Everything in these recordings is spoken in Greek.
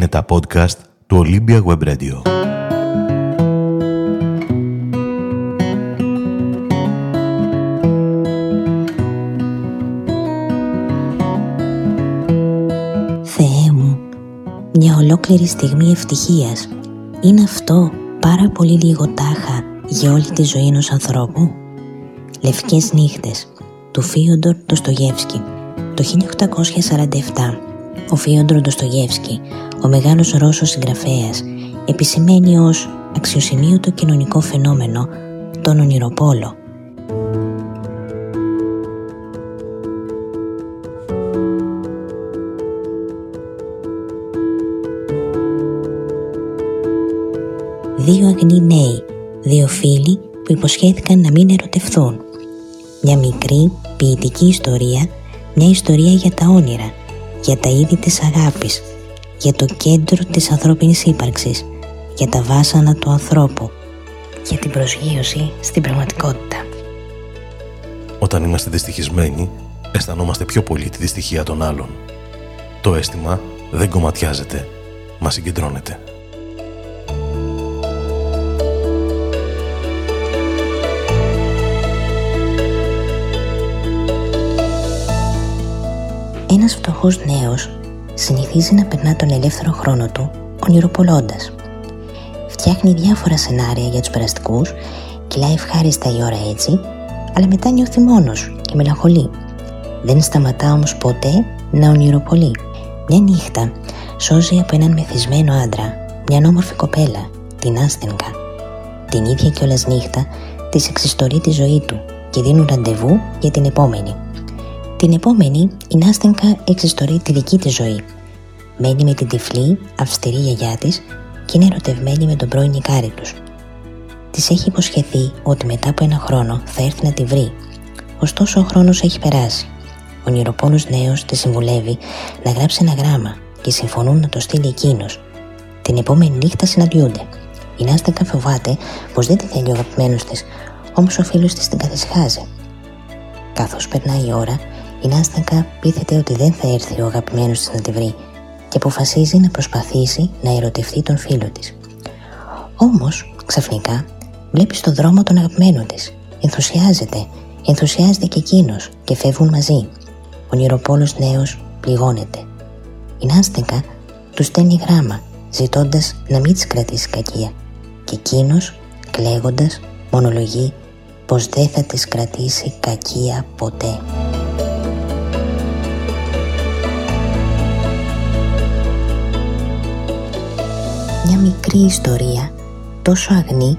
Είναι τα podcast του Olympia Web Radio. Θεέ μου, μια ολόκληρη στιγμή ευτυχίας. Είναι αυτό πάρα πολύ λίγο τάχα για όλη τη ζωή ενός ανθρώπου; Λευκές νύχτες του Φίοντορ Ντοστογεύσκη το 1847 ο Φίοντορ Ντοστογεύσκη, ο μεγάλος Ρώσος συγγραφέας, επισημαίνει ως αξιοσημείωτο κοινωνικό φαινόμενο τον ονειροπόλο. Δύο αγνοί νέοι, δύο φίλοι που υποσχέθηκαν να μην ερωτευθούν. Μια μικρή ποιητική ιστορία, μια ιστορία για τα όνειρα, για τα είδη της αγάπης, για το κέντρο της ανθρώπινης ύπαρξης, για τα βάσανα του ανθρώπου, για την προσγείωση στην πραγματικότητα. Όταν είμαστε δυστυχισμένοι, αισθανόμαστε πιο πολύ τη δυστυχία των άλλων. Το αίσθημα δεν κομματιάζεται, μα συγκεντρώνεται. Ένας φτωχός νέος συνηθίζει να περνά τον ελεύθερο χρόνο του ονειροπολώντας. Φτιάχνει διάφορα σενάρια για τους περαστικούς, κυλάει ευχάριστα η ώρα έτσι, αλλά μετά νιώθει μόνος και μελαγχολεί. Δεν σταματά όμως ποτέ να ονειροπολεί. Μια νύχτα σώζει από έναν μεθυσμένο άντρα μια όμορφη κοπέλα, την Άστενκα. Την ίδια κιόλας νύχτα της εξιστορεί τη ζωή του και δίνουν ραντεβού για την επόμενη. Την επόμενη, η Νάστενκα εξιστορεί τη δική της ζωή. Μένει με την τυφλή, αυστηρή γιαγιά της και είναι ερωτευμένη με τον πρώην νικάρι τους. Της έχει υποσχεθεί ότι μετά από ένα χρόνο θα έρθει να τη βρει. Ωστόσο ο χρόνος έχει περάσει. Ο νηροπόνος νέος τη συμβουλεύει να γράψει ένα γράμμα και συμφωνούν να το στείλει εκείνος. Την επόμενη νύχτα συναντιούνται. Η Νάστενκα φοβάται πως δεν τη θέλει ο αγαπημένος της, όμως ο φίλος της την καθησυχάζει. Καθώς περνάει η ώρα, η Νάστακα πείθεται ότι δεν θα έρθει ο αγαπημένος της να τη βρει και αποφασίζει να προσπαθήσει να ερωτευτεί τον φίλο της. Όμως, ξαφνικά, βλέπει στον δρόμο τον αγαπημένο της. Ενθουσιάζεται, ενθουσιάζεται και εκείνος και φεύγουν μαζί. Ο νηροπόλο νέος πληγώνεται. Η Νάστακα του στέλνει γράμμα, ζητώντας να μην της κρατήσει κακία. Και εκείνος, κλαίγοντας, μονολογεί πως δεν θα της κρατήσει κακία ποτέ. Μια μικρή ιστορία τόσο αγνή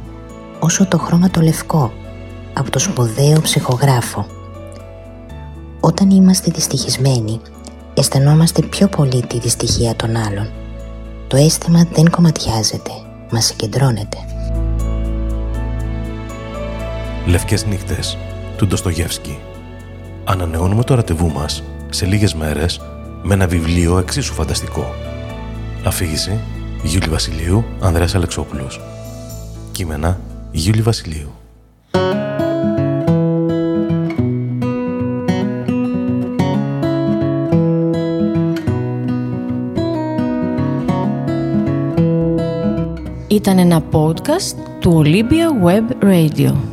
όσο το χρώμα το λευκό από το σπουδαίο ψυχογράφο. Όταν είμαστε δυστυχισμένοι, αισθανόμαστε πιο πολύ τη δυστυχία των άλλων. Το αίσθημα δεν κομματιάζεται, μας συγκεντρώνεται. Λευκές νύχτες του Ντοστογεύσκη. Ανανεώνουμε το ραντεβού μας σε λίγες μέρες με ένα βιβλίο εξίσου φανταστικό. Αφήγηση Γιούλη Βασιλείου, Ανδρέας Αλεξόπουλος. Κείμενα Γιούλη Βασιλείου. Ήταν ένα podcast του Olympia Web Radio.